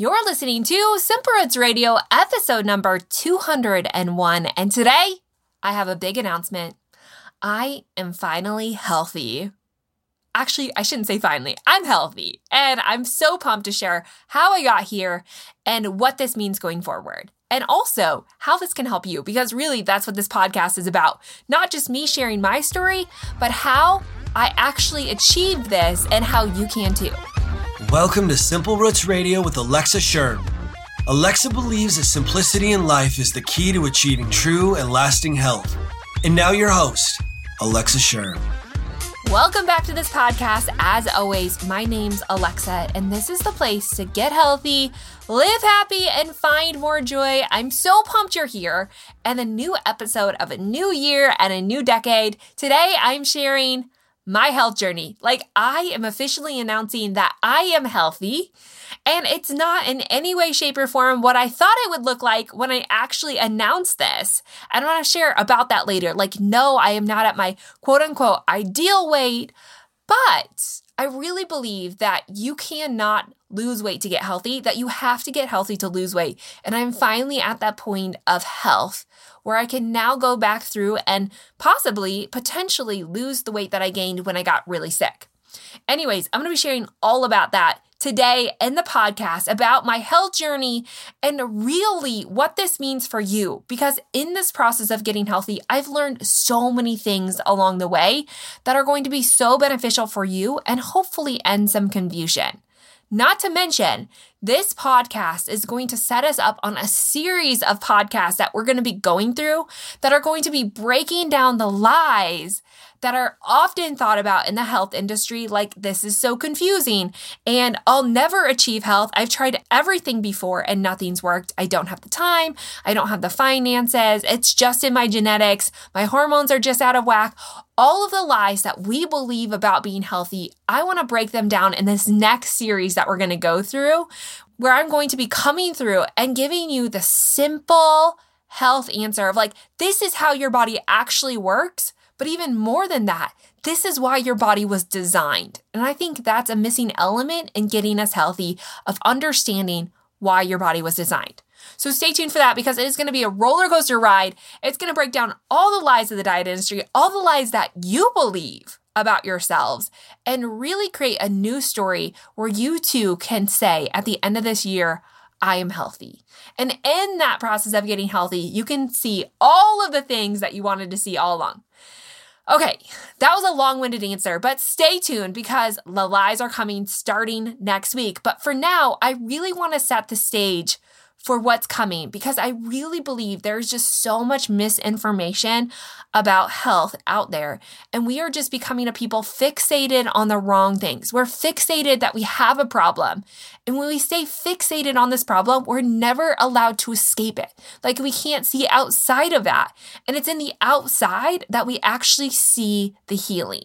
You're listening to Simple Roots Radio, episode number 201. And today, I have a big announcement. I am finally healthy. Actually, I shouldn't say finally. I'm healthy. And I'm so pumped to share how I got here and what this means going forward. And also how this can help you, because really that's what this podcast is about. Not just me sharing my story, but how I actually achieved this and how you can too. Welcome to Simple Roots Radio with Alexa Schirm. Alexa believes that simplicity in life is the key to achieving true and lasting health. And now, your host, Alexa Schirm. Welcome back to this podcast. As always, my name's Alexa, and this is the place to get healthy, live happy, and find more joy. I'm so pumped you're here, and a new episode of a new year and a new decade. Today, I'm sharing my health journey. Like, I am officially announcing that I am healthy. And it's not in any way, shape, or form what I thought it would look like when I actually announced this. I want to share about that later. Like, no, I am not at my quote unquote ideal weight, but I really believe that you cannot lose weight to get healthy, that you have to get healthy to lose weight. And I'm finally at that point of health where I can now go back through and possibly, potentially lose the weight that I gained when I got really sick. Anyways, I'm going to be sharing all about that today in the podcast about my health journey and really what this means for you. Because in this process of getting healthy, I've learned so many things along the way that are going to be so beneficial for you and hopefully end some confusion. Not to mention, this podcast is going to set us up on a series of podcasts that we're going to be going through that are going to be breaking down the lies that are often thought about in the health industry like this is so confusing and I'll never achieve health. I've tried everything before and nothing's worked. I don't have the time. I don't have the finances. It's just in my genetics. My hormones are just out of whack. All of the lies that we believe about being healthy, I want to break them down in this next series that we're going to go through where I'm going to be coming through and giving you the simple health answer of like, this is how your body actually works but even more than that, this is why your body was designed. And I think that's a missing element in getting us healthy of understanding why your body was designed. So stay tuned for that because it is going to be a roller coaster ride. It's going to break down all the lies of the diet industry, all the lies that you believe about yourselves, and really create a new story where you too can say at the end of this year, I am healthy. And in that process of getting healthy, you can see all of the things that you wanted to see all along. Okay, that was a long winded answer, but stay tuned because the lies are coming starting next week. But for now, I really want to set the stage for what's coming because I really believe there's just so much misinformation about health out there. And we are just becoming a people fixated on the wrong things. We're fixated that we have a problem. And when we stay fixated on this problem, we're never allowed to escape it. Like we can't see outside of that. And it's in the outside that we actually see the healing.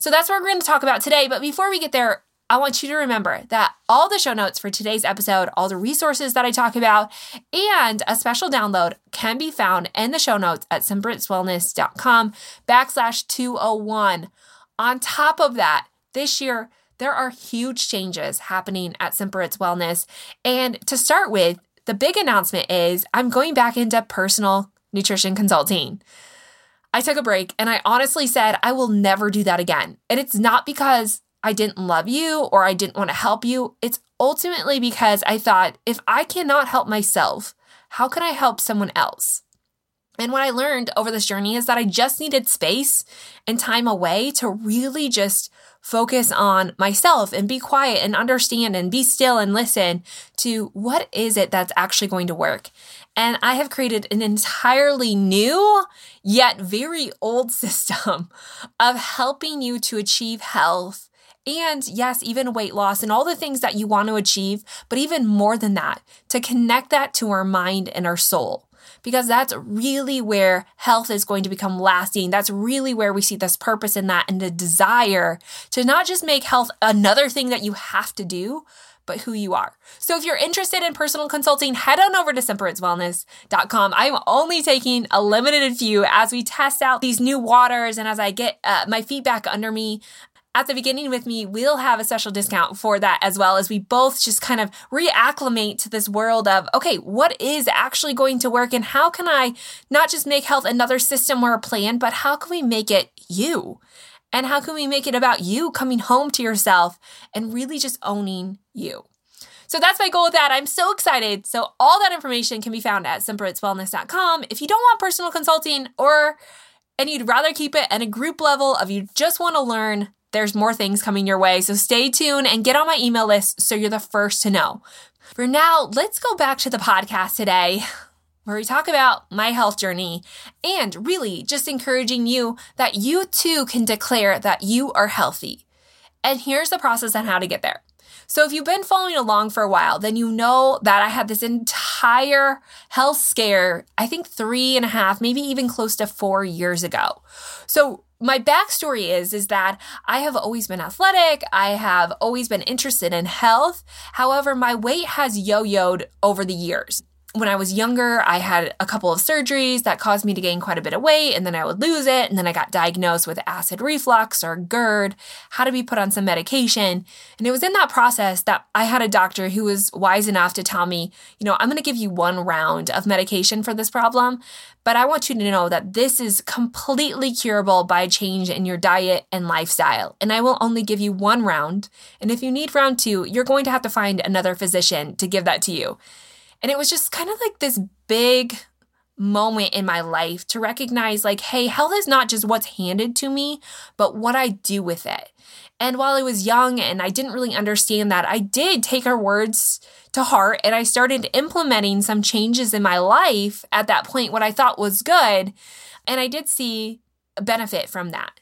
So that's what we're going to talk about today. But before we get there, I want you to remember that all the show notes for today's episode, all the resources that I talk about, and a special download can be found in the show notes at simplerootswellness.com backslash 201. On top of that, this year, there are huge changes happening at Simple Roots Wellness. And to start with, the big announcement is I'm going back into personal nutrition consulting. I took a break and I honestly said I will never do that again. And it's not because I didn't love you or I didn't want to help you. It's ultimately because I thought if I cannot help myself, how can I help someone else? And what I learned over this journey is that I just needed space and time away to really just focus on myself and be quiet and understand and be still and listen to what is it that's actually going to work. And I have created an entirely new yet very old system of helping you to achieve health and yes, even weight loss and all the things that you want to achieve, but even more than that, to connect that to our mind and our soul. Because that's really where health is going to become lasting. That's really where we see this purpose in that and the desire to not just make health another thing that you have to do, but who you are. So if you're interested in personal consulting, head on over to simplerootswellness.com. I'm only taking a limited few as we test out these new waters and as I get uh, my feedback under me at the beginning with me, we'll have a special discount for that as well as we both just kind of reacclimate to this world of, okay, what is actually going to work and how can I not just make health another system or a plan, but how can we make it you? And how can we make it about you coming home to yourself and really just owning you? So that's my goal with that. I'm so excited. So all that information can be found at simplerootswellness.com. If you don't want personal consulting or and you'd rather keep it at a group level of you just want to learn, there's more things coming your way. So stay tuned and get on my email list so you're the first to know. For now, let's go back to the podcast today where we talk about my health journey and really just encouraging you that you too can declare that you are healthy. And here's the process on how to get there. So if you've been following along for a while, then you know that I had this entire health scare, I think three and a half, maybe even close to four years ago. So my backstory is is that I have always been athletic. I have always been interested in health. However, my weight has yo-yoed over the years when I was younger, I had a couple of surgeries that caused me to gain quite a bit of weight, and then I would lose it. And then I got diagnosed with acid reflux or GERD, had to be put on some medication. And it was in that process that I had a doctor who was wise enough to tell me, you know, I'm going to give you one round of medication for this problem, but I want you to know that this is completely curable by change in your diet and lifestyle. And I will only give you one round. And if you need round two, you're going to have to find another physician to give that to you. And it was just kind of like this big moment in my life to recognize like, hey, health is not just what's handed to me, but what I do with it. And while I was young and I didn't really understand that, I did take her words to heart and I started implementing some changes in my life at that point, what I thought was good. And I did see a benefit from that.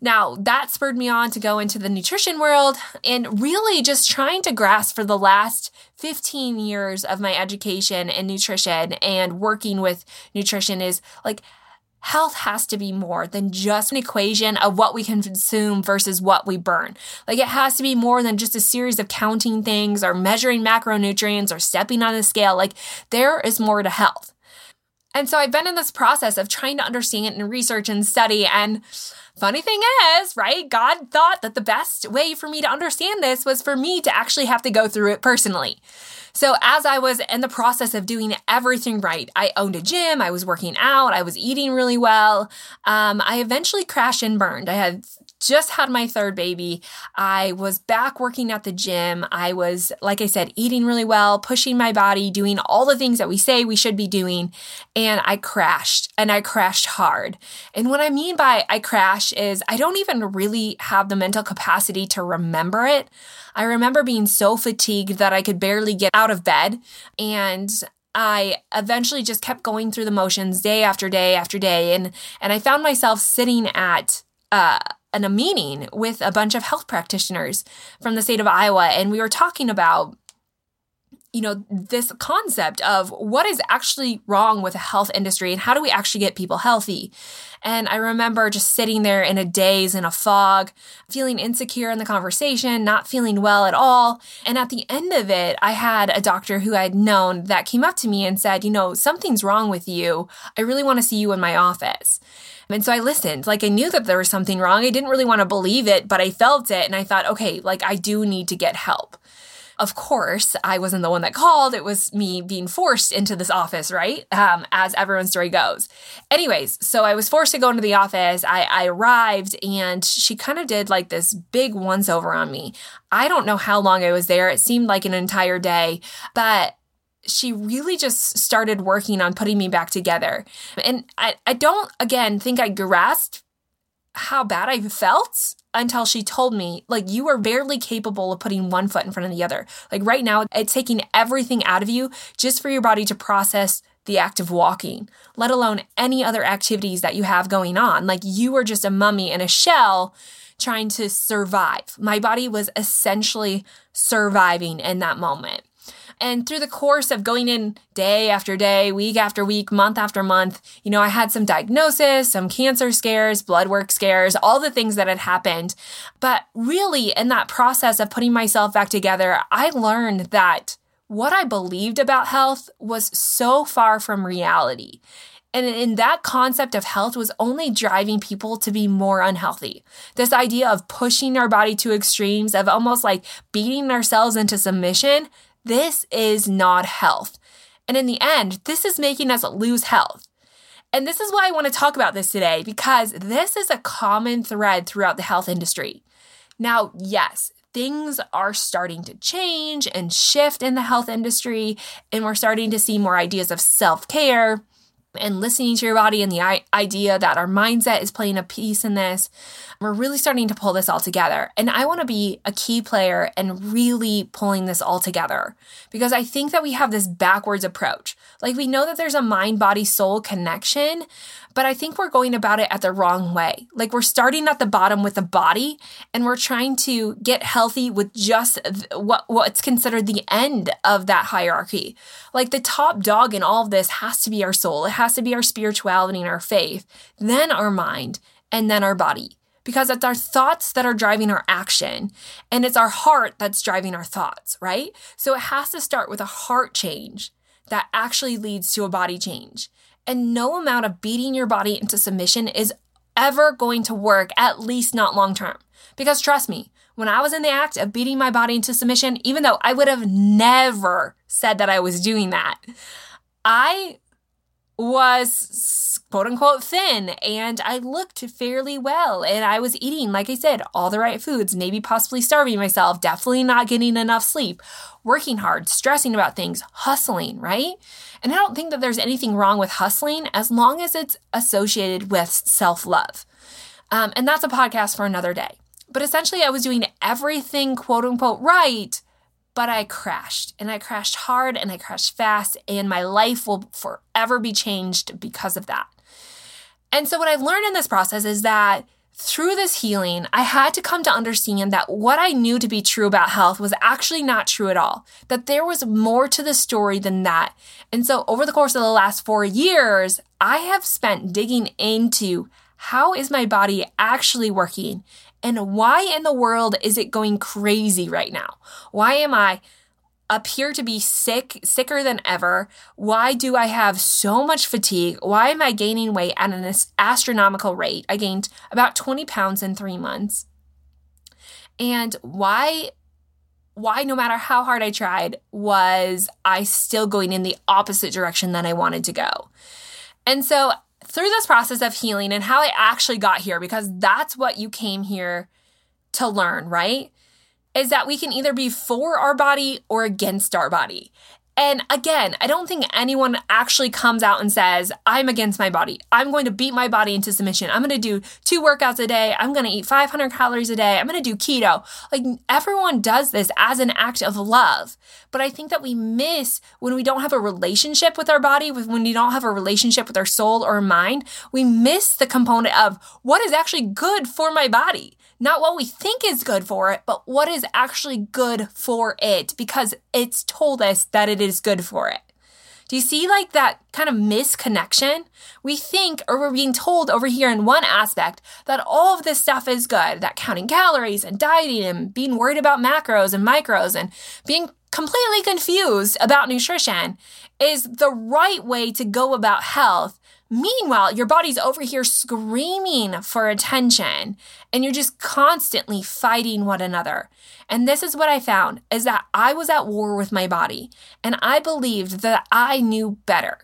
Now, that spurred me on to go into the nutrition world and really just trying to grasp for the last 15 years of my education in nutrition and working with nutrition is like, health has to be more than just an equation of what we can consume versus what we burn. Like it has to be more than just a series of counting things or measuring macronutrients or stepping on a scale. Like there is more to health. And so I've been in this process of trying to understand it and research and study and Funny thing is, right? God thought that the best way for me to understand this was for me to actually have to go through it personally. So, as I was in the process of doing everything right, I owned a gym, I was working out, I was eating really well. Um, I eventually crashed and burned. I had just had my third baby. I was back working at the gym. I was, like I said, eating really well, pushing my body, doing all the things that we say we should be doing. And I crashed and I crashed hard. And what I mean by I crash is I don't even really have the mental capacity to remember it. I remember being so fatigued that I could barely get out of bed. And I eventually just kept going through the motions day after day after day. And, and I found myself sitting at, uh, in a meeting with a bunch of health practitioners from the state of Iowa, and we were talking about you know this concept of what is actually wrong with the health industry and how do we actually get people healthy and i remember just sitting there in a daze in a fog feeling insecure in the conversation not feeling well at all and at the end of it i had a doctor who i'd known that came up to me and said you know something's wrong with you i really want to see you in my office and so I listened. Like I knew that there was something wrong. I didn't really want to believe it, but I felt it. And I thought, okay, like I do need to get help. Of course, I wasn't the one that called. It was me being forced into this office, right? Um, as everyone's story goes. Anyways, so I was forced to go into the office. I, I arrived and she kind of did like this big once over on me. I don't know how long I was there. It seemed like an entire day, but she really just started working on putting me back together. And I, I don't, again, think I grasped how bad I felt until she told me, like, you are barely capable of putting one foot in front of the other. Like, right now, it's taking everything out of you just for your body to process the act of walking, let alone any other activities that you have going on. Like, you are just a mummy in a shell trying to survive. My body was essentially surviving in that moment. And through the course of going in day after day, week after week, month after month, you know, I had some diagnosis, some cancer scares, blood work scares, all the things that had happened. But really, in that process of putting myself back together, I learned that what I believed about health was so far from reality. And in that concept of health was only driving people to be more unhealthy. This idea of pushing our body to extremes, of almost like beating ourselves into submission, this is not health. And in the end, this is making us lose health. And this is why I want to talk about this today because this is a common thread throughout the health industry. Now, yes, things are starting to change and shift in the health industry, and we're starting to see more ideas of self care and listening to your body and the idea that our mindset is playing a piece in this. We're really starting to pull this all together. And I want to be a key player and really pulling this all together because I think that we have this backwards approach. Like we know that there's a mind, body, soul connection, but I think we're going about it at the wrong way. Like we're starting at the bottom with the body and we're trying to get healthy with just what what's considered the end of that hierarchy. Like the top dog in all of this has to be our soul. It has to be our spirituality and our faith, then our mind, and then our body because it's our thoughts that are driving our action and it's our heart that's driving our thoughts, right? So it has to start with a heart change that actually leads to a body change. And no amount of beating your body into submission is ever going to work, at least not long term. Because trust me, when I was in the act of beating my body into submission, even though I would have never said that I was doing that, I was quote unquote thin and I looked fairly well and I was eating, like I said, all the right foods, maybe possibly starving myself, definitely not getting enough sleep, working hard, stressing about things, hustling, right? And I don't think that there's anything wrong with hustling as long as it's associated with self love. Um, and that's a podcast for another day. But essentially, I was doing everything quote unquote right but I crashed and I crashed hard and I crashed fast, and my life will forever be changed because of that. And so, what I've learned in this process is that through this healing, I had to come to understand that what I knew to be true about health was actually not true at all, that there was more to the story than that. And so, over the course of the last four years, I have spent digging into how is my body actually working and why in the world is it going crazy right now? Why am I appear to be sick, sicker than ever? Why do I have so much fatigue? Why am I gaining weight at an astronomical rate? I gained about 20 pounds in three months. And why why no matter how hard I tried was I still going in the opposite direction that I wanted to go. And so through this process of healing and how I actually got here, because that's what you came here to learn, right? Is that we can either be for our body or against our body. And again, I don't think anyone actually comes out and says, I'm against my body. I'm going to beat my body into submission. I'm going to do two workouts a day. I'm going to eat 500 calories a day. I'm going to do keto. Like everyone does this as an act of love. But I think that we miss when we don't have a relationship with our body, when we don't have a relationship with our soul or mind, we miss the component of what is actually good for my body not what we think is good for it, but what is actually good for it because it's told us that it is good for it. Do you see like that kind of misconnection? We think, or we're being told over here in one aspect, that all of this stuff is good, that counting calories and dieting and being worried about macros and micros and being completely confused about nutrition is the right way to go about health Meanwhile, your body's over here screaming for attention and you're just constantly fighting one another. And this is what I found is that I was at war with my body and I believed that I knew better.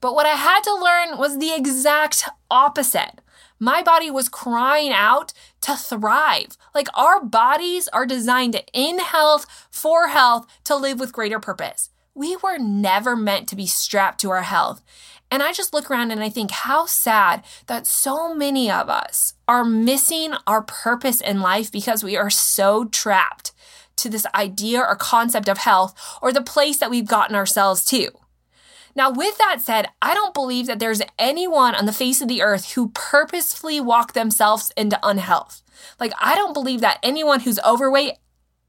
But what I had to learn was the exact opposite. My body was crying out to thrive. Like our bodies are designed in health, for health, to live with greater purpose. We were never meant to be strapped to our health. And I just look around and I think how sad that so many of us are missing our purpose in life because we are so trapped to this idea or concept of health or the place that we've gotten ourselves to. Now, with that said, I don't believe that there's anyone on the face of the earth who purposefully walk themselves into unhealth. Like, I don't believe that anyone who's overweight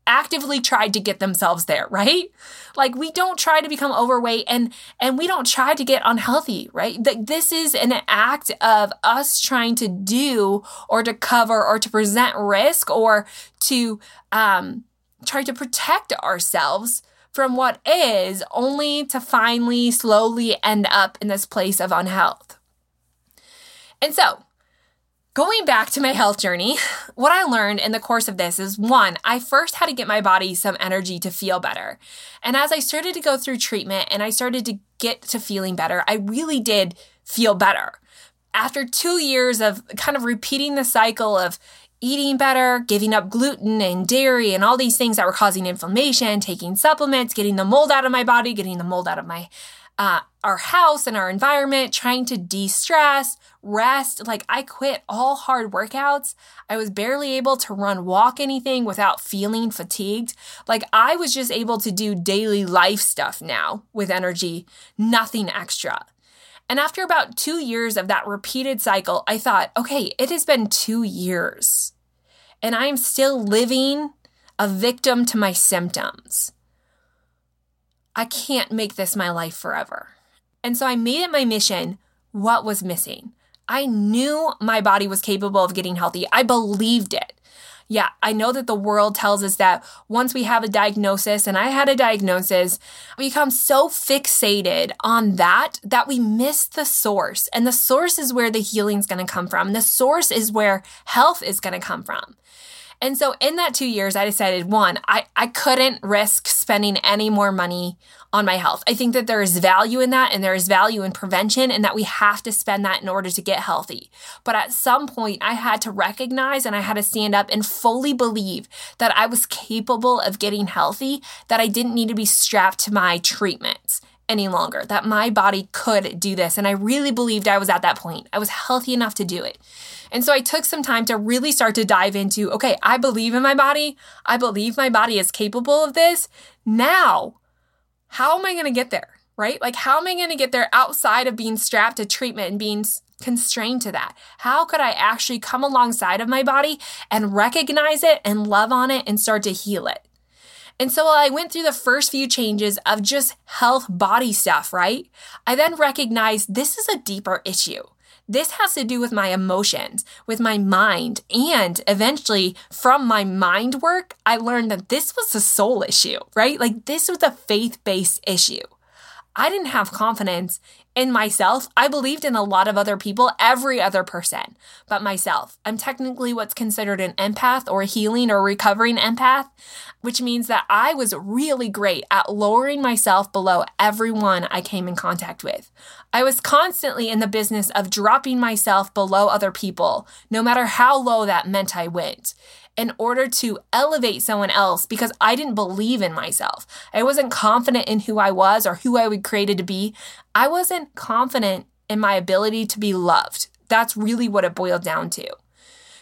actively tried to get themselves there, right? Like we don't try to become overweight and and we don't try to get unhealthy, right? That this is an act of us trying to do or to cover or to present risk or to um try to protect ourselves from what is only to finally slowly end up in this place of unhealth, And so, Going back to my health journey, what I learned in the course of this is one, I first had to get my body some energy to feel better. And as I started to go through treatment and I started to get to feeling better, I really did feel better. After two years of kind of repeating the cycle of eating better, giving up gluten and dairy and all these things that were causing inflammation, taking supplements, getting the mold out of my body, getting the mold out of my uh, our house and our environment, trying to de stress, rest. Like, I quit all hard workouts. I was barely able to run, walk anything without feeling fatigued. Like, I was just able to do daily life stuff now with energy, nothing extra. And after about two years of that repeated cycle, I thought, okay, it has been two years and I'm still living a victim to my symptoms. I can't make this my life forever. And so I made it my mission what was missing. I knew my body was capable of getting healthy. I believed it. Yeah, I know that the world tells us that once we have a diagnosis, and I had a diagnosis, we become so fixated on that that we miss the source. And the source is where the healing is going to come from. The source is where health is going to come from. And so in that two years, I decided one, I, I couldn't risk spending any more money on my health. I think that there is value in that and there is value in prevention and that we have to spend that in order to get healthy. But at some point, I had to recognize and I had to stand up and fully believe that I was capable of getting healthy, that I didn't need to be strapped to my treatments any longer, that my body could do this. And I really believed I was at that point. I was healthy enough to do it. And so I took some time to really start to dive into okay, I believe in my body. I believe my body is capable of this. Now, how am I going to get there? Right? Like, how am I going to get there outside of being strapped to treatment and being constrained to that? How could I actually come alongside of my body and recognize it and love on it and start to heal it? And so while I went through the first few changes of just health body stuff, right? I then recognized this is a deeper issue. This has to do with my emotions, with my mind. And eventually, from my mind work, I learned that this was a soul issue, right? Like this was a faith based issue. I didn't have confidence in myself. I believed in a lot of other people, every other person, but myself. I'm technically what's considered an empath or healing or recovering empath, which means that I was really great at lowering myself below everyone I came in contact with. I was constantly in the business of dropping myself below other people, no matter how low that meant I went in order to elevate someone else because I didn't believe in myself. I wasn't confident in who I was or who I was created to be. I wasn't confident in my ability to be loved. That's really what it boiled down to.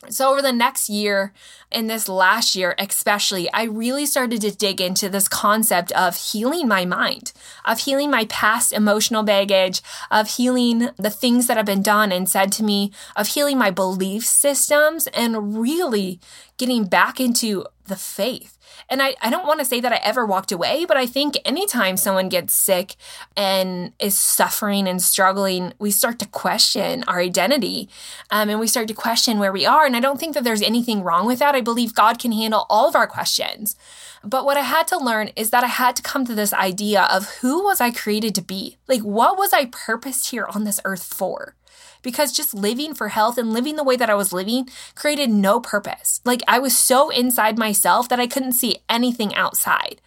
So, over the next year, in this last year especially, I really started to dig into this concept of healing my mind, of healing my past emotional baggage, of healing the things that have been done and said to me, of healing my belief systems, and really getting back into the faith. And I, I don't want to say that I ever walked away, but I think anytime someone gets sick and is suffering and struggling, we start to question our identity um, and we start to question where we are. And I don't think that there's anything wrong with that. I believe God can handle all of our questions. But what I had to learn is that I had to come to this idea of who was I created to be? Like, what was I purposed here on this earth for? Because just living for health and living the way that I was living created no purpose. Like I was so inside myself that I couldn't see anything outside.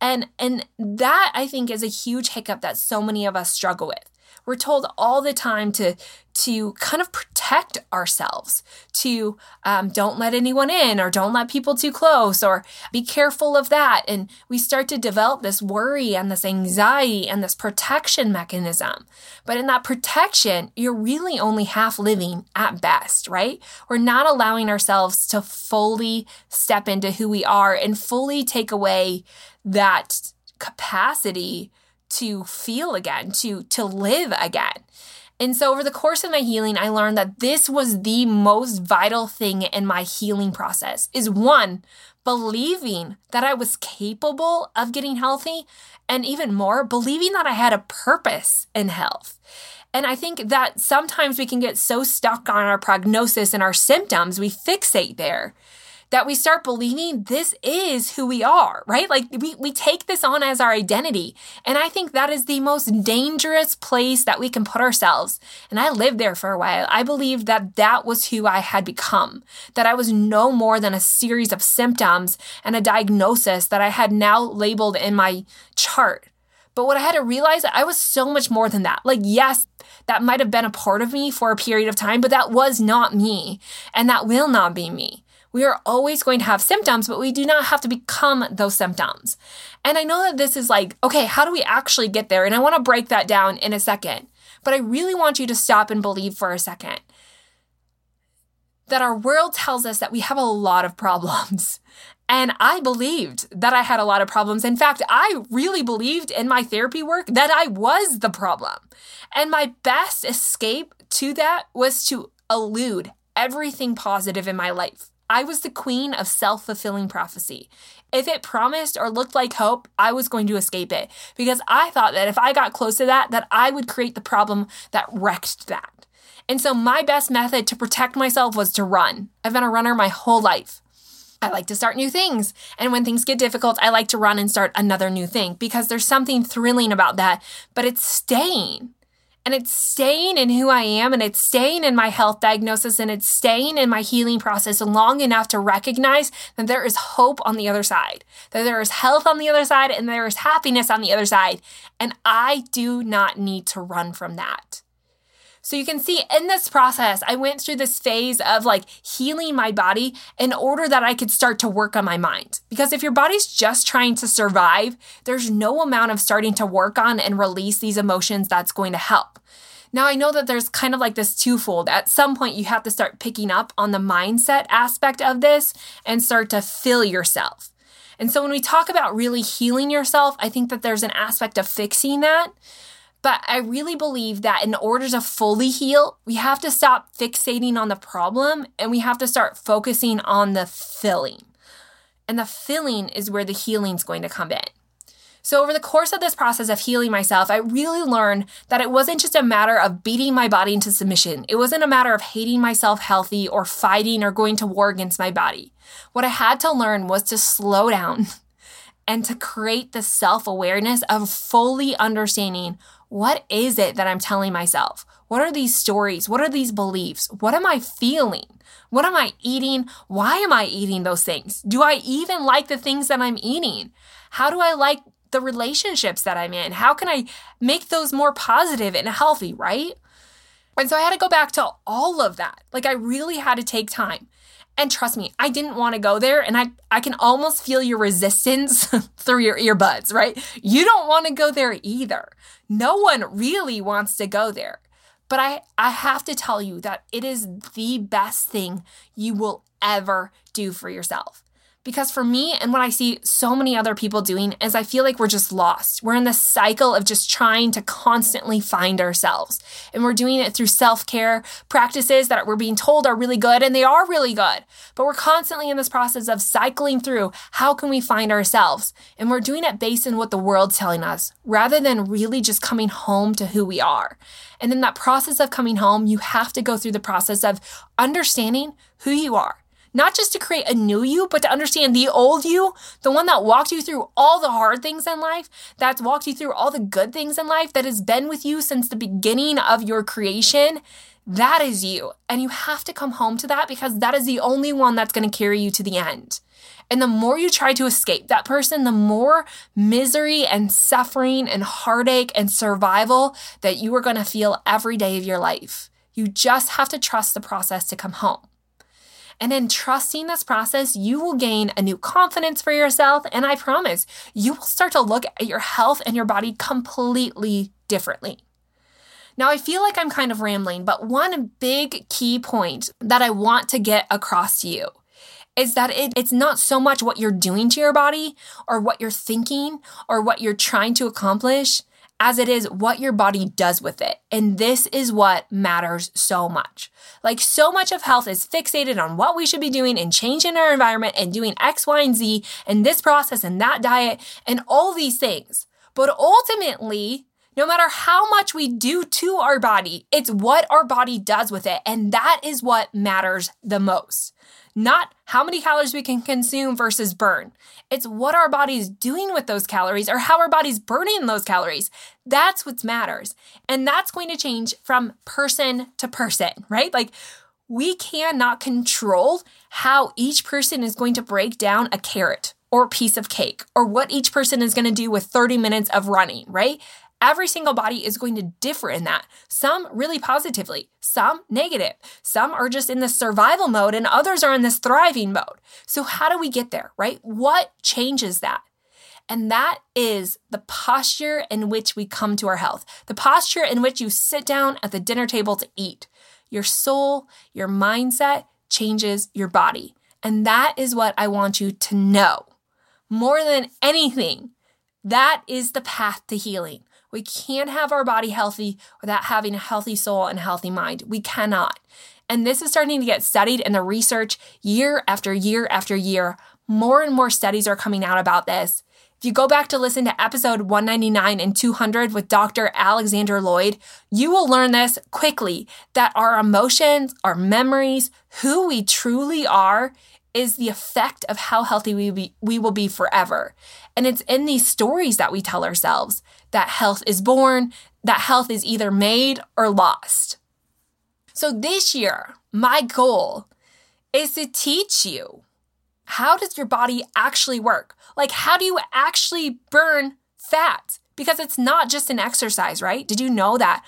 And and that I think is a huge hiccup that so many of us struggle with. We're told all the time to to kind of protect ourselves, to um, don't let anyone in, or don't let people too close, or be careful of that. And we start to develop this worry and this anxiety and this protection mechanism. But in that protection, you're really only half living at best, right? We're not allowing ourselves to fully step into who we are and fully take away that capacity to feel again, to to live again. And so over the course of my healing, I learned that this was the most vital thing in my healing process is one, believing that I was capable of getting healthy and even more, believing that I had a purpose in health. And I think that sometimes we can get so stuck on our prognosis and our symptoms, we fixate there that we start believing this is who we are, right? Like we, we take this on as our identity. And I think that is the most dangerous place that we can put ourselves. And I lived there for a while. I believed that that was who I had become, that I was no more than a series of symptoms and a diagnosis that I had now labeled in my chart. But what I had to realize, I was so much more than that. Like, yes, that might have been a part of me for a period of time, but that was not me. And that will not be me. We are always going to have symptoms, but we do not have to become those symptoms. And I know that this is like, okay, how do we actually get there? And I want to break that down in a second. But I really want you to stop and believe for a second that our world tells us that we have a lot of problems. And I believed that I had a lot of problems. In fact, I really believed in my therapy work that I was the problem. And my best escape to that was to elude everything positive in my life. I was the queen of self fulfilling prophecy. If it promised or looked like hope, I was going to escape it because I thought that if I got close to that, that I would create the problem that wrecked that. And so my best method to protect myself was to run. I've been a runner my whole life. I like to start new things. And when things get difficult, I like to run and start another new thing because there's something thrilling about that, but it's staying. And it's staying in who I am and it's staying in my health diagnosis and it's staying in my healing process long enough to recognize that there is hope on the other side, that there is health on the other side and there is happiness on the other side. And I do not need to run from that. So you can see in this process, I went through this phase of like healing my body in order that I could start to work on my mind. Because if your body's just trying to survive, there's no amount of starting to work on and release these emotions that's going to help. Now, I know that there's kind of like this twofold. At some point, you have to start picking up on the mindset aspect of this and start to fill yourself. And so, when we talk about really healing yourself, I think that there's an aspect of fixing that. But I really believe that in order to fully heal, we have to stop fixating on the problem and we have to start focusing on the filling. And the filling is where the healing is going to come in. So, over the course of this process of healing myself, I really learned that it wasn't just a matter of beating my body into submission. It wasn't a matter of hating myself healthy or fighting or going to war against my body. What I had to learn was to slow down and to create the self awareness of fully understanding what is it that I'm telling myself? What are these stories? What are these beliefs? What am I feeling? What am I eating? Why am I eating those things? Do I even like the things that I'm eating? How do I like the relationships that I'm in? How can I make those more positive and healthy, right? And so I had to go back to all of that. Like I really had to take time. And trust me, I didn't want to go there. And I, I can almost feel your resistance through your earbuds, right? You don't want to go there either. No one really wants to go there. But I, I have to tell you that it is the best thing you will ever do for yourself. Because for me, and what I see so many other people doing, is I feel like we're just lost. We're in this cycle of just trying to constantly find ourselves. And we're doing it through self care practices that we're being told are really good, and they are really good. But we're constantly in this process of cycling through how can we find ourselves? And we're doing it based on what the world's telling us, rather than really just coming home to who we are. And in that process of coming home, you have to go through the process of understanding who you are not just to create a new you, but to understand the old you, the one that walked you through all the hard things in life, that's walked you through all the good things in life, that has been with you since the beginning of your creation. That is you. And you have to come home to that because that is the only one that's going to carry you to the end. And the more you try to escape that person, the more misery and suffering and heartache and survival that you are going to feel every day of your life. You just have to trust the process to come home. And in trusting this process, you will gain a new confidence for yourself. And I promise you will start to look at your health and your body completely differently. Now, I feel like I'm kind of rambling, but one big key point that I want to get across to you is that it, it's not so much what you're doing to your body or what you're thinking or what you're trying to accomplish as it is what your body does with it. And this is what matters so much. Like, so much of health is fixated on what we should be doing and changing our environment and doing X, Y, and Z and this process and that diet and all these things. But ultimately, no matter how much we do to our body, it's what our body does with it. And that is what matters the most. Not how many calories we can consume versus burn. It's what our body's doing with those calories or how our body's burning those calories. That's what matters. And that's going to change from person to person, right? Like we cannot control how each person is going to break down a carrot or piece of cake or what each person is going to do with 30 minutes of running, right? Every single body is going to differ in that. Some really positively, some negative. Some are just in the survival mode and others are in this thriving mode. So, how do we get there, right? What changes that? And that is the posture in which we come to our health, the posture in which you sit down at the dinner table to eat. Your soul, your mindset changes your body. And that is what I want you to know. More than anything, that is the path to healing. We can't have our body healthy without having a healthy soul and a healthy mind. We cannot. And this is starting to get studied in the research year after year after year. More and more studies are coming out about this. If you go back to listen to episode 199 and 200 with Dr. Alexander Lloyd, you will learn this quickly that our emotions, our memories, who we truly are is the effect of how healthy we, be, we will be forever. And it's in these stories that we tell ourselves that health is born, that health is either made or lost. So this year, my goal is to teach you how does your body actually work? Like, how do you actually burn fat? Because it's not just an exercise, right? Did you know that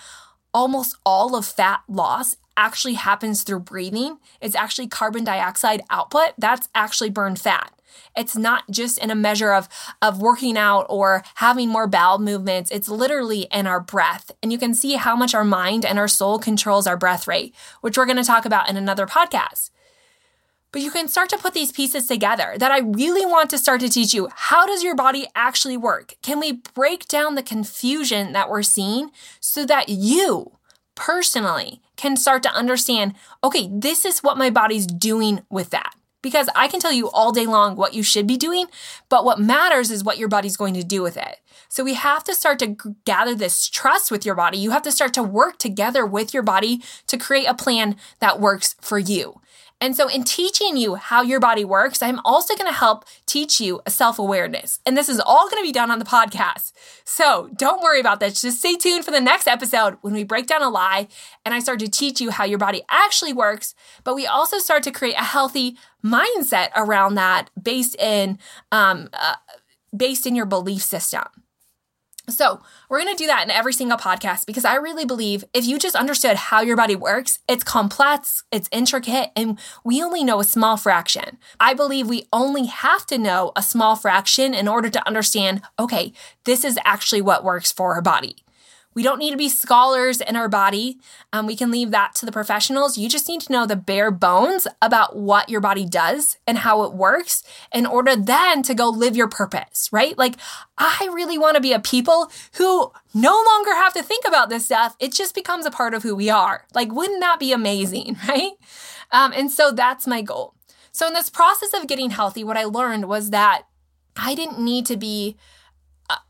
almost all of fat loss actually happens through breathing. It's actually carbon dioxide output. That's actually burned fat. It's not just in a measure of, of working out or having more bowel movements. It's literally in our breath. And you can see how much our mind and our soul controls our breath rate, which we're going to talk about in another podcast. But you can start to put these pieces together that I really want to start to teach you. How does your body actually work? Can we break down the confusion that we're seeing so that you personally can start to understand okay, this is what my body's doing with that. Because I can tell you all day long what you should be doing, but what matters is what your body's going to do with it. So we have to start to gather this trust with your body. You have to start to work together with your body to create a plan that works for you. And so, in teaching you how your body works, I'm also going to help teach you a self awareness. And this is all going to be done on the podcast. So, don't worry about this. Just stay tuned for the next episode when we break down a lie and I start to teach you how your body actually works. But we also start to create a healthy mindset around that based in, um, uh, based in your belief system. So, we're going to do that in every single podcast because I really believe if you just understood how your body works, it's complex, it's intricate, and we only know a small fraction. I believe we only have to know a small fraction in order to understand okay, this is actually what works for our body. We don't need to be scholars in our body. Um, we can leave that to the professionals. You just need to know the bare bones about what your body does and how it works in order then to go live your purpose, right? Like, I really want to be a people who no longer have to think about this stuff. It just becomes a part of who we are. Like, wouldn't that be amazing, right? Um, and so that's my goal. So, in this process of getting healthy, what I learned was that I didn't need to be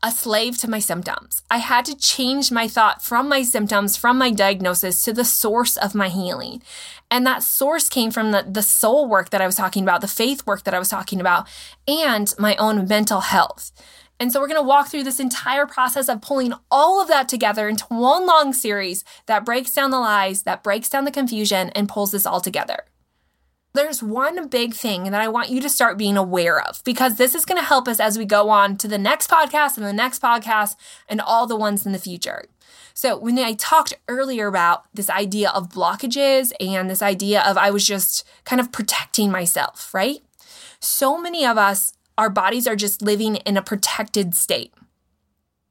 a slave to my symptoms. I had to change my thought from my symptoms, from my diagnosis to the source of my healing. And that source came from the, the soul work that I was talking about, the faith work that I was talking about, and my own mental health. And so we're going to walk through this entire process of pulling all of that together into one long series that breaks down the lies, that breaks down the confusion, and pulls this all together there's one big thing that I want you to start being aware of because this is going to help us as we go on to the next podcast and the next podcast and all the ones in the future. So, when I talked earlier about this idea of blockages and this idea of I was just kind of protecting myself, right? So many of us, our bodies are just living in a protected state.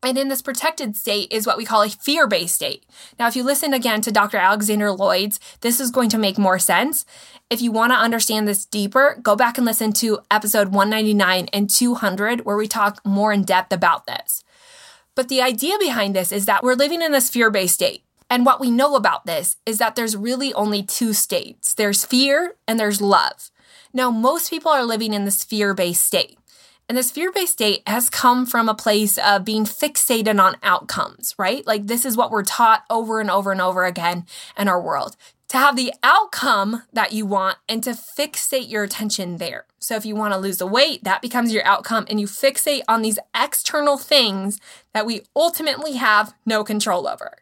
And in this protected state is what we call a fear based state. Now, if you listen again to Dr. Alexander Lloyd's, this is going to make more sense. If you want to understand this deeper, go back and listen to episode 199 and 200, where we talk more in depth about this. But the idea behind this is that we're living in this fear based state. And what we know about this is that there's really only two states there's fear and there's love. Now, most people are living in this fear based state. And this fear based state has come from a place of being fixated on outcomes, right? Like this is what we're taught over and over and over again in our world. to have the outcome that you want and to fixate your attention there. So if you want to lose the weight, that becomes your outcome and you fixate on these external things that we ultimately have no control over.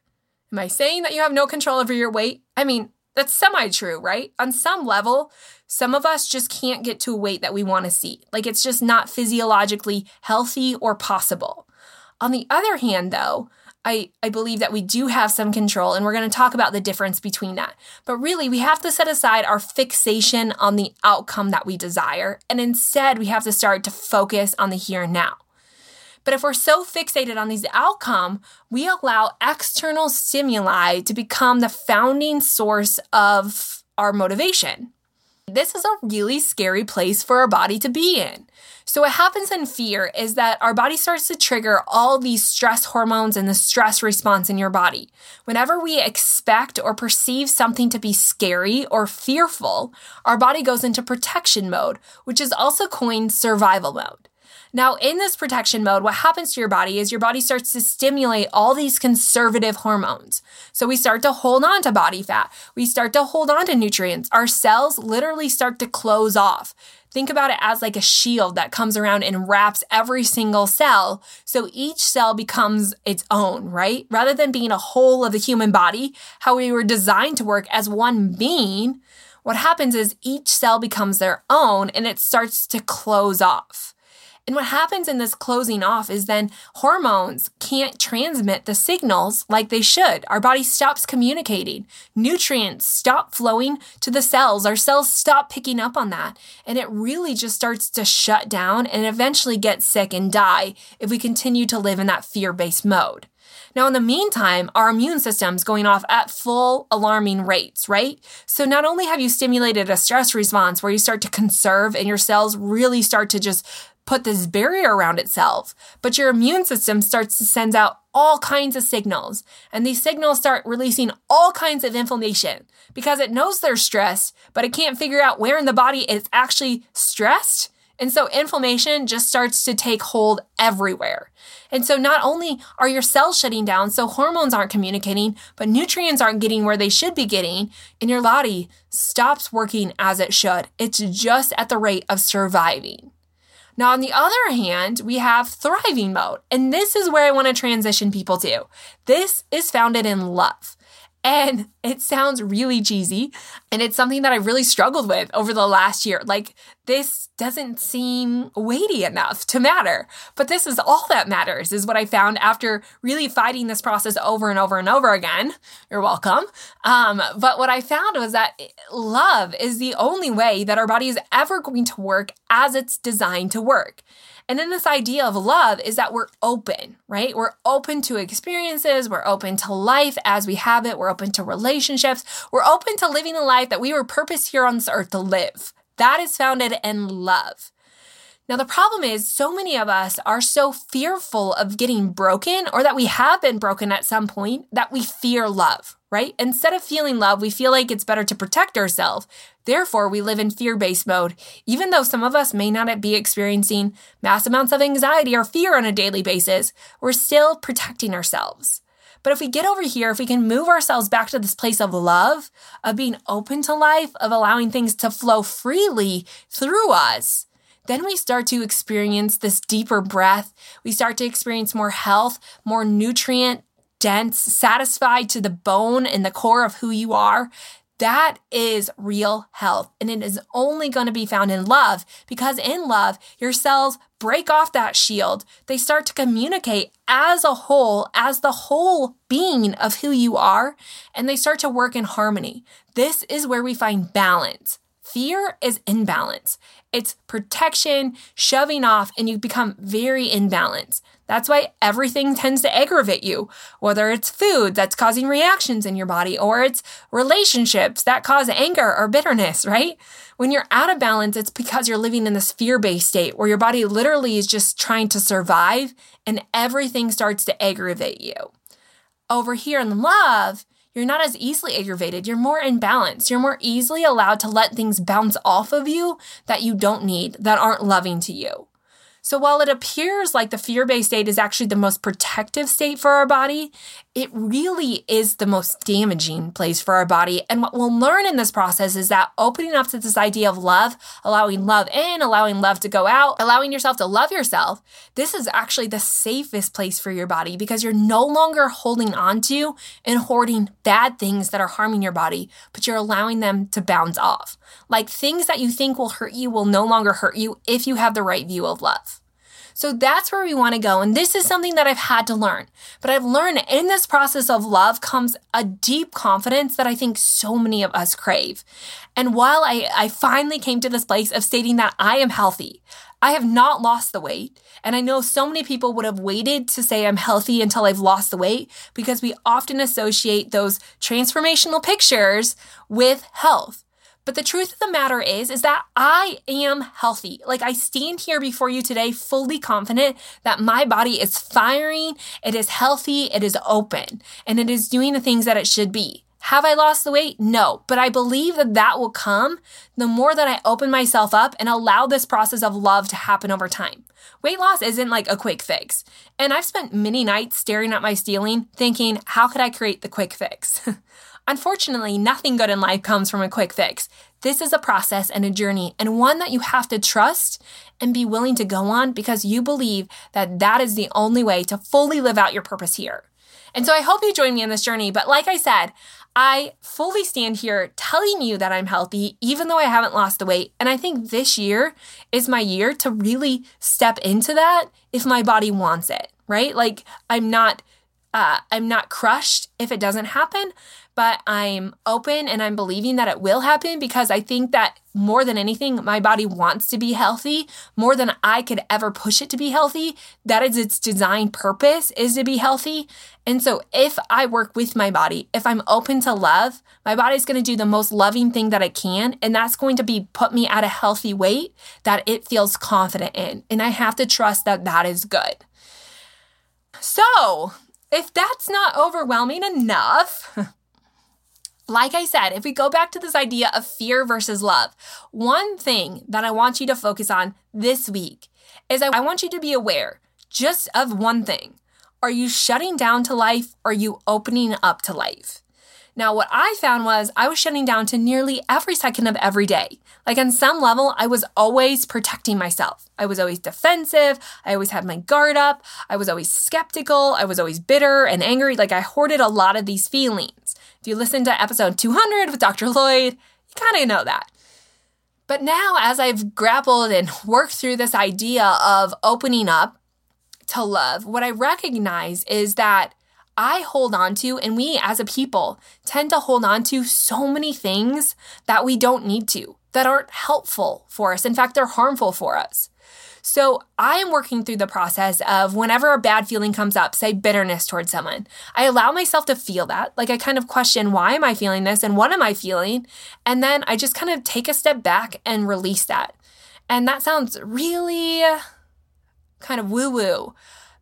Am I saying that you have no control over your weight? I mean, that's semi true, right? On some level, some of us just can't get to a weight that we want to see. Like it's just not physiologically healthy or possible. On the other hand, though, I, I believe that we do have some control, and we're going to talk about the difference between that. But really, we have to set aside our fixation on the outcome that we desire, and instead, we have to start to focus on the here and now. But if we're so fixated on these outcome, we allow external stimuli to become the founding source of our motivation. This is a really scary place for our body to be in. So, what happens in fear is that our body starts to trigger all these stress hormones and the stress response in your body. Whenever we expect or perceive something to be scary or fearful, our body goes into protection mode, which is also coined survival mode. Now, in this protection mode, what happens to your body is your body starts to stimulate all these conservative hormones. So we start to hold on to body fat. We start to hold on to nutrients. Our cells literally start to close off. Think about it as like a shield that comes around and wraps every single cell. So each cell becomes its own, right? Rather than being a whole of the human body, how we were designed to work as one being, what happens is each cell becomes their own and it starts to close off. And what happens in this closing off is then hormones can't transmit the signals like they should. Our body stops communicating. Nutrients stop flowing to the cells. Our cells stop picking up on that. And it really just starts to shut down and eventually get sick and die if we continue to live in that fear based mode. Now, in the meantime, our immune system's going off at full alarming rates, right? So not only have you stimulated a stress response where you start to conserve and your cells really start to just put this barrier around itself, but your immune system starts to send out all kinds of signals. And these signals start releasing all kinds of inflammation because it knows they're stressed, but it can't figure out where in the body it's actually stressed. And so inflammation just starts to take hold everywhere. And so not only are your cells shutting down, so hormones aren't communicating, but nutrients aren't getting where they should be getting, and your body stops working as it should. It's just at the rate of surviving. Now, on the other hand, we have thriving mode. And this is where I want to transition people to. This is founded in love. And it sounds really cheesy. And it's something that I really struggled with over the last year. Like, this doesn't seem weighty enough to matter. But this is all that matters, is what I found after really fighting this process over and over and over again. You're welcome. Um, but what I found was that love is the only way that our body is ever going to work as it's designed to work. And then this idea of love is that we're open, right? We're open to experiences. We're open to life as we have it. We're open to relationships. We're open to living the life that we were purposed here on this earth to live. That is founded in love. Now, the problem is, so many of us are so fearful of getting broken or that we have been broken at some point that we fear love, right? Instead of feeling love, we feel like it's better to protect ourselves. Therefore, we live in fear based mode. Even though some of us may not be experiencing mass amounts of anxiety or fear on a daily basis, we're still protecting ourselves. But if we get over here, if we can move ourselves back to this place of love, of being open to life, of allowing things to flow freely through us, then we start to experience this deeper breath. We start to experience more health, more nutrient dense, satisfied to the bone and the core of who you are. That is real health. And it is only going to be found in love because in love, your cells break off that shield. They start to communicate as a whole, as the whole being of who you are, and they start to work in harmony. This is where we find balance. Fear is imbalance. It's protection, shoving off, and you become very imbalanced. That's why everything tends to aggravate you, whether it's food that's causing reactions in your body or it's relationships that cause anger or bitterness, right? When you're out of balance, it's because you're living in this fear based state where your body literally is just trying to survive and everything starts to aggravate you. Over here in love, you're not as easily aggravated. You're more in balance. You're more easily allowed to let things bounce off of you that you don't need, that aren't loving to you. So while it appears like the fear based state is actually the most protective state for our body, it really is the most damaging place for our body. And what we'll learn in this process is that opening up to this idea of love, allowing love in, allowing love to go out, allowing yourself to love yourself, this is actually the safest place for your body because you're no longer holding on to and hoarding bad things that are harming your body, but you're allowing them to bounce off. Like things that you think will hurt you will no longer hurt you if you have the right view of love. So that's where we want to go. And this is something that I've had to learn. But I've learned in this process of love comes a deep confidence that I think so many of us crave. And while I, I finally came to this place of stating that I am healthy, I have not lost the weight. And I know so many people would have waited to say I'm healthy until I've lost the weight because we often associate those transformational pictures with health. But the truth of the matter is, is that I am healthy. Like I stand here before you today fully confident that my body is firing, it is healthy, it is open, and it is doing the things that it should be. Have I lost the weight? No, but I believe that that will come the more that I open myself up and allow this process of love to happen over time. Weight loss isn't like a quick fix. And I've spent many nights staring at my ceiling thinking, how could I create the quick fix? Unfortunately, nothing good in life comes from a quick fix. This is a process and a journey, and one that you have to trust and be willing to go on because you believe that that is the only way to fully live out your purpose here. And so I hope you join me in this journey. But like I said, I fully stand here telling you that I'm healthy, even though I haven't lost the weight. And I think this year is my year to really step into that if my body wants it, right? Like I'm not, uh, I'm not crushed if it doesn't happen, but I'm open and I'm believing that it will happen because I think that more than anything, my body wants to be healthy more than I could ever push it to be healthy. That is its design purpose is to be healthy. And so if I work with my body, if I'm open to love, my body's going to do the most loving thing that it can. And that's going to be put me at a healthy weight that it feels confident in. And I have to trust that that is good. So if that's not overwhelming enough, like I said, if we go back to this idea of fear versus love, one thing that I want you to focus on this week is I want you to be aware just of one thing. Are you shutting down to life? Or are you opening up to life? Now, what I found was I was shutting down to nearly every second of every day. Like on some level, I was always protecting myself. I was always defensive. I always had my guard up. I was always skeptical. I was always bitter and angry. Like I hoarded a lot of these feelings. If you listen to episode 200 with Dr. Lloyd, you kind of know that. But now, as I've grappled and worked through this idea of opening up to love, what I recognize is that I hold on to, and we as a people tend to hold on to so many things that we don't need to, that aren't helpful for us. In fact, they're harmful for us. So I am working through the process of whenever a bad feeling comes up, say bitterness towards someone, I allow myself to feel that. Like I kind of question, why am I feeling this and what am I feeling? And then I just kind of take a step back and release that. And that sounds really kind of woo woo.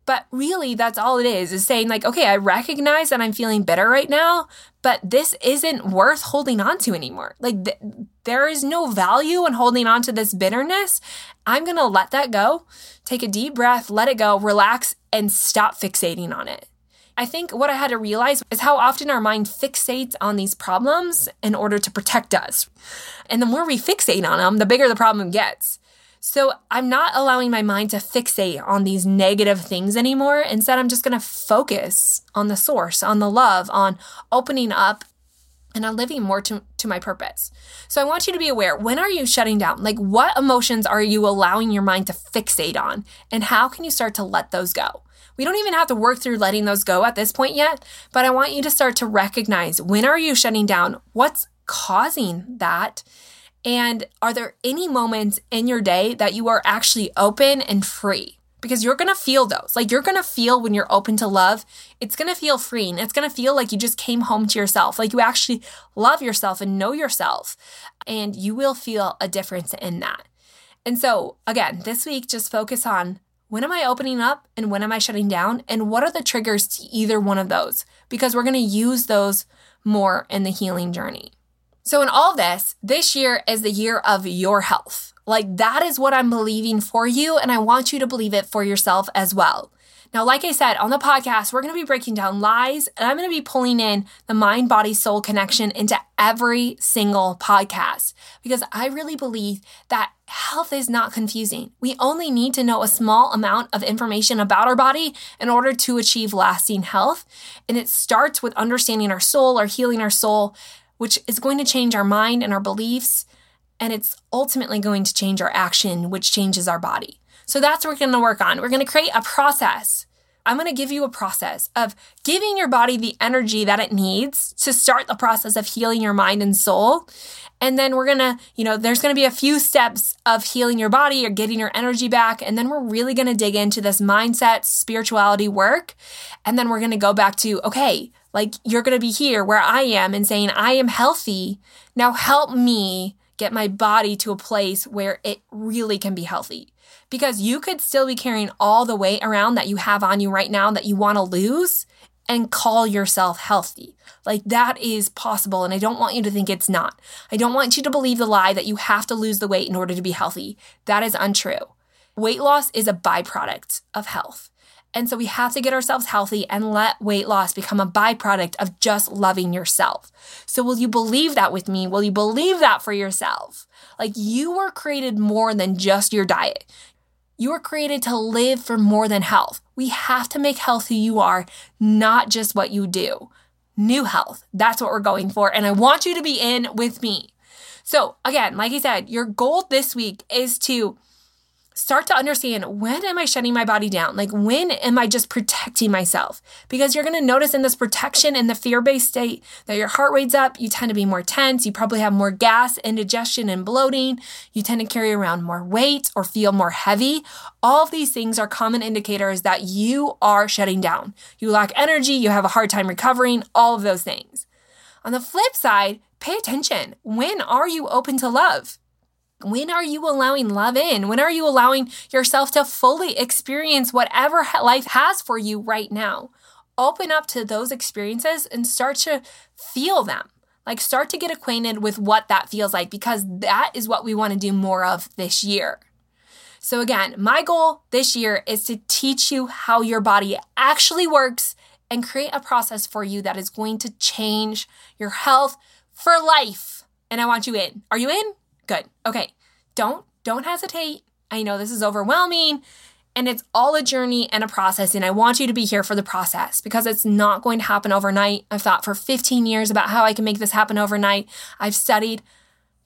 But really, that's all it is, is saying, like, okay, I recognize that I'm feeling bitter right now, but this isn't worth holding on to anymore. Like, th- there is no value in holding on to this bitterness. I'm going to let that go, take a deep breath, let it go, relax, and stop fixating on it. I think what I had to realize is how often our mind fixates on these problems in order to protect us. And the more we fixate on them, the bigger the problem gets. So I'm not allowing my mind to fixate on these negative things anymore. Instead, I'm just going to focus on the source, on the love, on opening up and on living more to, to my purpose. So I want you to be aware when are you shutting down? Like, what emotions are you allowing your mind to fixate on? And how can you start to let those go? We don't even have to work through letting those go at this point yet, but I want you to start to recognize when are you shutting down? What's causing that? And are there any moments in your day that you are actually open and free? Because you're gonna feel those. Like you're gonna feel when you're open to love, it's gonna feel freeing. It's gonna feel like you just came home to yourself, like you actually love yourself and know yourself. And you will feel a difference in that. And so, again, this week, just focus on when am I opening up and when am I shutting down? And what are the triggers to either one of those? Because we're gonna use those more in the healing journey. So, in all this, this year is the year of your health. Like that is what I'm believing for you. And I want you to believe it for yourself as well. Now, like I said on the podcast, we're going to be breaking down lies and I'm going to be pulling in the mind, body, soul connection into every single podcast because I really believe that health is not confusing. We only need to know a small amount of information about our body in order to achieve lasting health. And it starts with understanding our soul or healing our soul, which is going to change our mind and our beliefs. And it's ultimately going to change our action, which changes our body. So that's what we're going to work on. We're going to create a process. I'm going to give you a process of giving your body the energy that it needs to start the process of healing your mind and soul. And then we're going to, you know, there's going to be a few steps of healing your body or getting your energy back. And then we're really going to dig into this mindset, spirituality work. And then we're going to go back to, okay, like you're going to be here where I am and saying, I am healthy. Now help me get my body to a place where it really can be healthy because you could still be carrying all the weight around that you have on you right now that you want to lose and call yourself healthy. Like that is possible. And I don't want you to think it's not. I don't want you to believe the lie that you have to lose the weight in order to be healthy. That is untrue. Weight loss is a byproduct of health. And so we have to get ourselves healthy and let weight loss become a byproduct of just loving yourself. So will you believe that with me? Will you believe that for yourself? Like you were created more than just your diet. You were created to live for more than health. We have to make health who you are, not just what you do. New health. That's what we're going for. And I want you to be in with me. So, again, like I said, your goal this week is to start to understand when am I shutting my body down? Like, when am I just protecting myself? Because you're going to notice in this protection in the fear based state that your heart rate's up. You tend to be more tense. You probably have more gas, indigestion, and bloating. You tend to carry around more weight or feel more heavy. All of these things are common indicators that you are shutting down. You lack energy. You have a hard time recovering, all of those things. On the flip side, pay attention. When are you open to love? When are you allowing love in? When are you allowing yourself to fully experience whatever life has for you right now? Open up to those experiences and start to feel them. Like, start to get acquainted with what that feels like because that is what we want to do more of this year. So, again, my goal this year is to teach you how your body actually works and create a process for you that is going to change your health for life. And I want you in. Are you in? Good. Okay. Don't don't hesitate. I know this is overwhelming and it's all a journey and a process and I want you to be here for the process because it's not going to happen overnight. I've thought for 15 years about how I can make this happen overnight. I've studied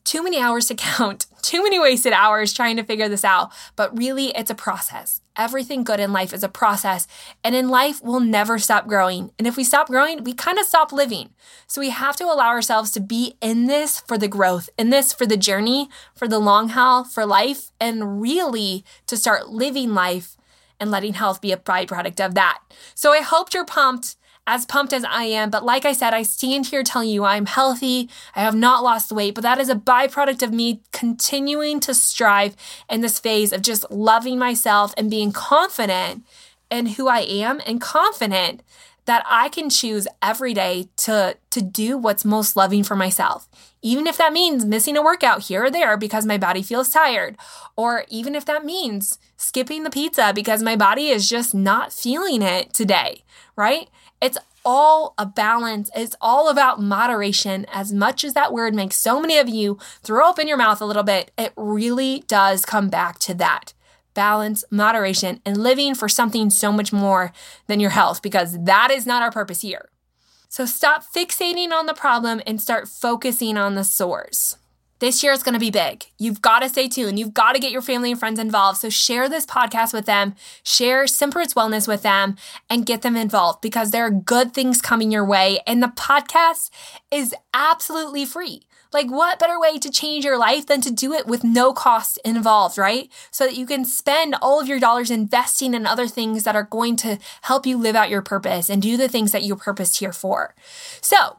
too many hours to count, too many wasted hours trying to figure this out. But really, it's a process. Everything good in life is a process. And in life, we'll never stop growing. And if we stop growing, we kind of stop living. So we have to allow ourselves to be in this for the growth, in this for the journey, for the long haul, for life, and really to start living life and letting health be a byproduct of that. So I hope you're pumped as pumped as I am. But like I said, I stand here telling you I'm healthy. I have not lost weight, but that is a byproduct of me continuing to strive in this phase of just loving myself and being confident in who I am and confident that I can choose every day to, to do what's most loving for myself. Even if that means missing a workout here or there because my body feels tired, or even if that means skipping the pizza because my body is just not feeling it today, right? It's all a balance. It's all about moderation. As much as that word makes so many of you throw up in your mouth a little bit, it really does come back to that balance, moderation, and living for something so much more than your health, because that is not our purpose here. So stop fixating on the problem and start focusing on the source. This year is going to be big. You've got to stay tuned. You've got to get your family and friends involved. So share this podcast with them, share Simple Roots Wellness with them, and get them involved because there are good things coming your way. And the podcast is absolutely free. Like, what better way to change your life than to do it with no cost involved, right? So that you can spend all of your dollars investing in other things that are going to help you live out your purpose and do the things that you're purposed here for. So,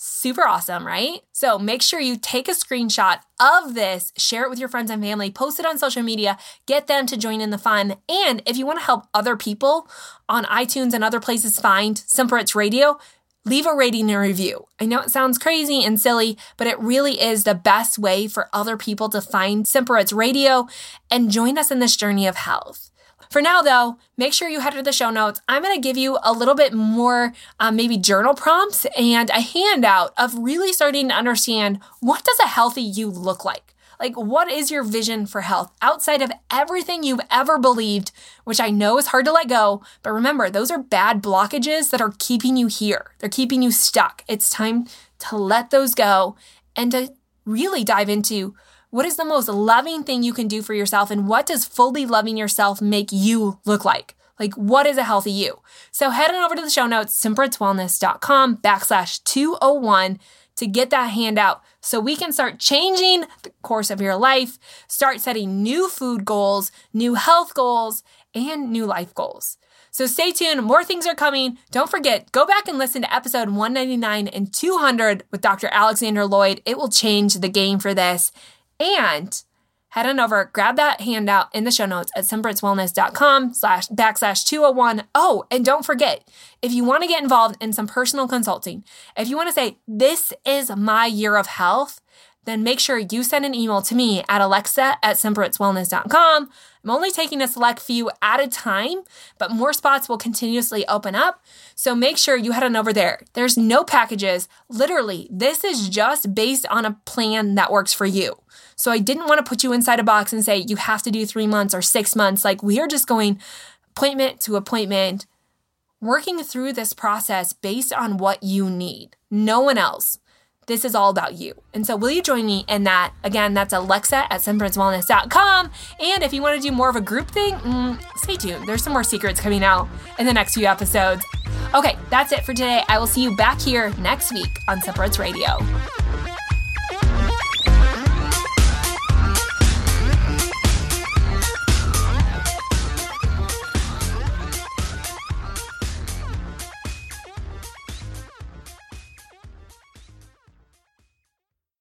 Super awesome, right? So make sure you take a screenshot of this, share it with your friends and family, post it on social media, get them to join in the fun. And if you want to help other people on iTunes and other places find Simple Roots Radio, leave a rating and review. I know it sounds crazy and silly, but it really is the best way for other people to find Simple Roots Radio and join us in this journey of health. For now, though, make sure you head to the show notes. I'm going to give you a little bit more, um, maybe journal prompts and a handout of really starting to understand what does a healthy you look like. Like, what is your vision for health outside of everything you've ever believed, which I know is hard to let go. But remember, those are bad blockages that are keeping you here. They're keeping you stuck. It's time to let those go and to really dive into what is the most loving thing you can do for yourself and what does fully loving yourself make you look like? Like, what is a healthy you? So head on over to the show notes, simplerootswellness.com backslash 201 to get that handout so we can start changing the course of your life, start setting new food goals, new health goals, and new life goals. So stay tuned, more things are coming. Don't forget, go back and listen to episode 199 and 200 with Dr. Alexander Lloyd. It will change the game for this. And head on over, grab that handout in the show notes at simplerootswellness.com slash backslash 201. Oh, and don't forget, if you want to get involved in some personal consulting, if you want to say, this is my year of health, then make sure you send an email to me at alexa at simplerootswellness.com. I'm only taking a select few at a time, but more spots will continuously open up. So make sure you head on over there. There's no packages. Literally, this is just based on a plan that works for you. So I didn't want to put you inside a box and say you have to do three months or six months. Like we are just going appointment to appointment, working through this process based on what you need. No one else. This is all about you. And so, will you join me in that? Again, that's Alexa at simplerootswellness.com. And if you want to do more of a group thing, mm, stay tuned. There's some more secrets coming out in the next few episodes. Okay, that's it for today. I will see you back here next week on Roots Radio.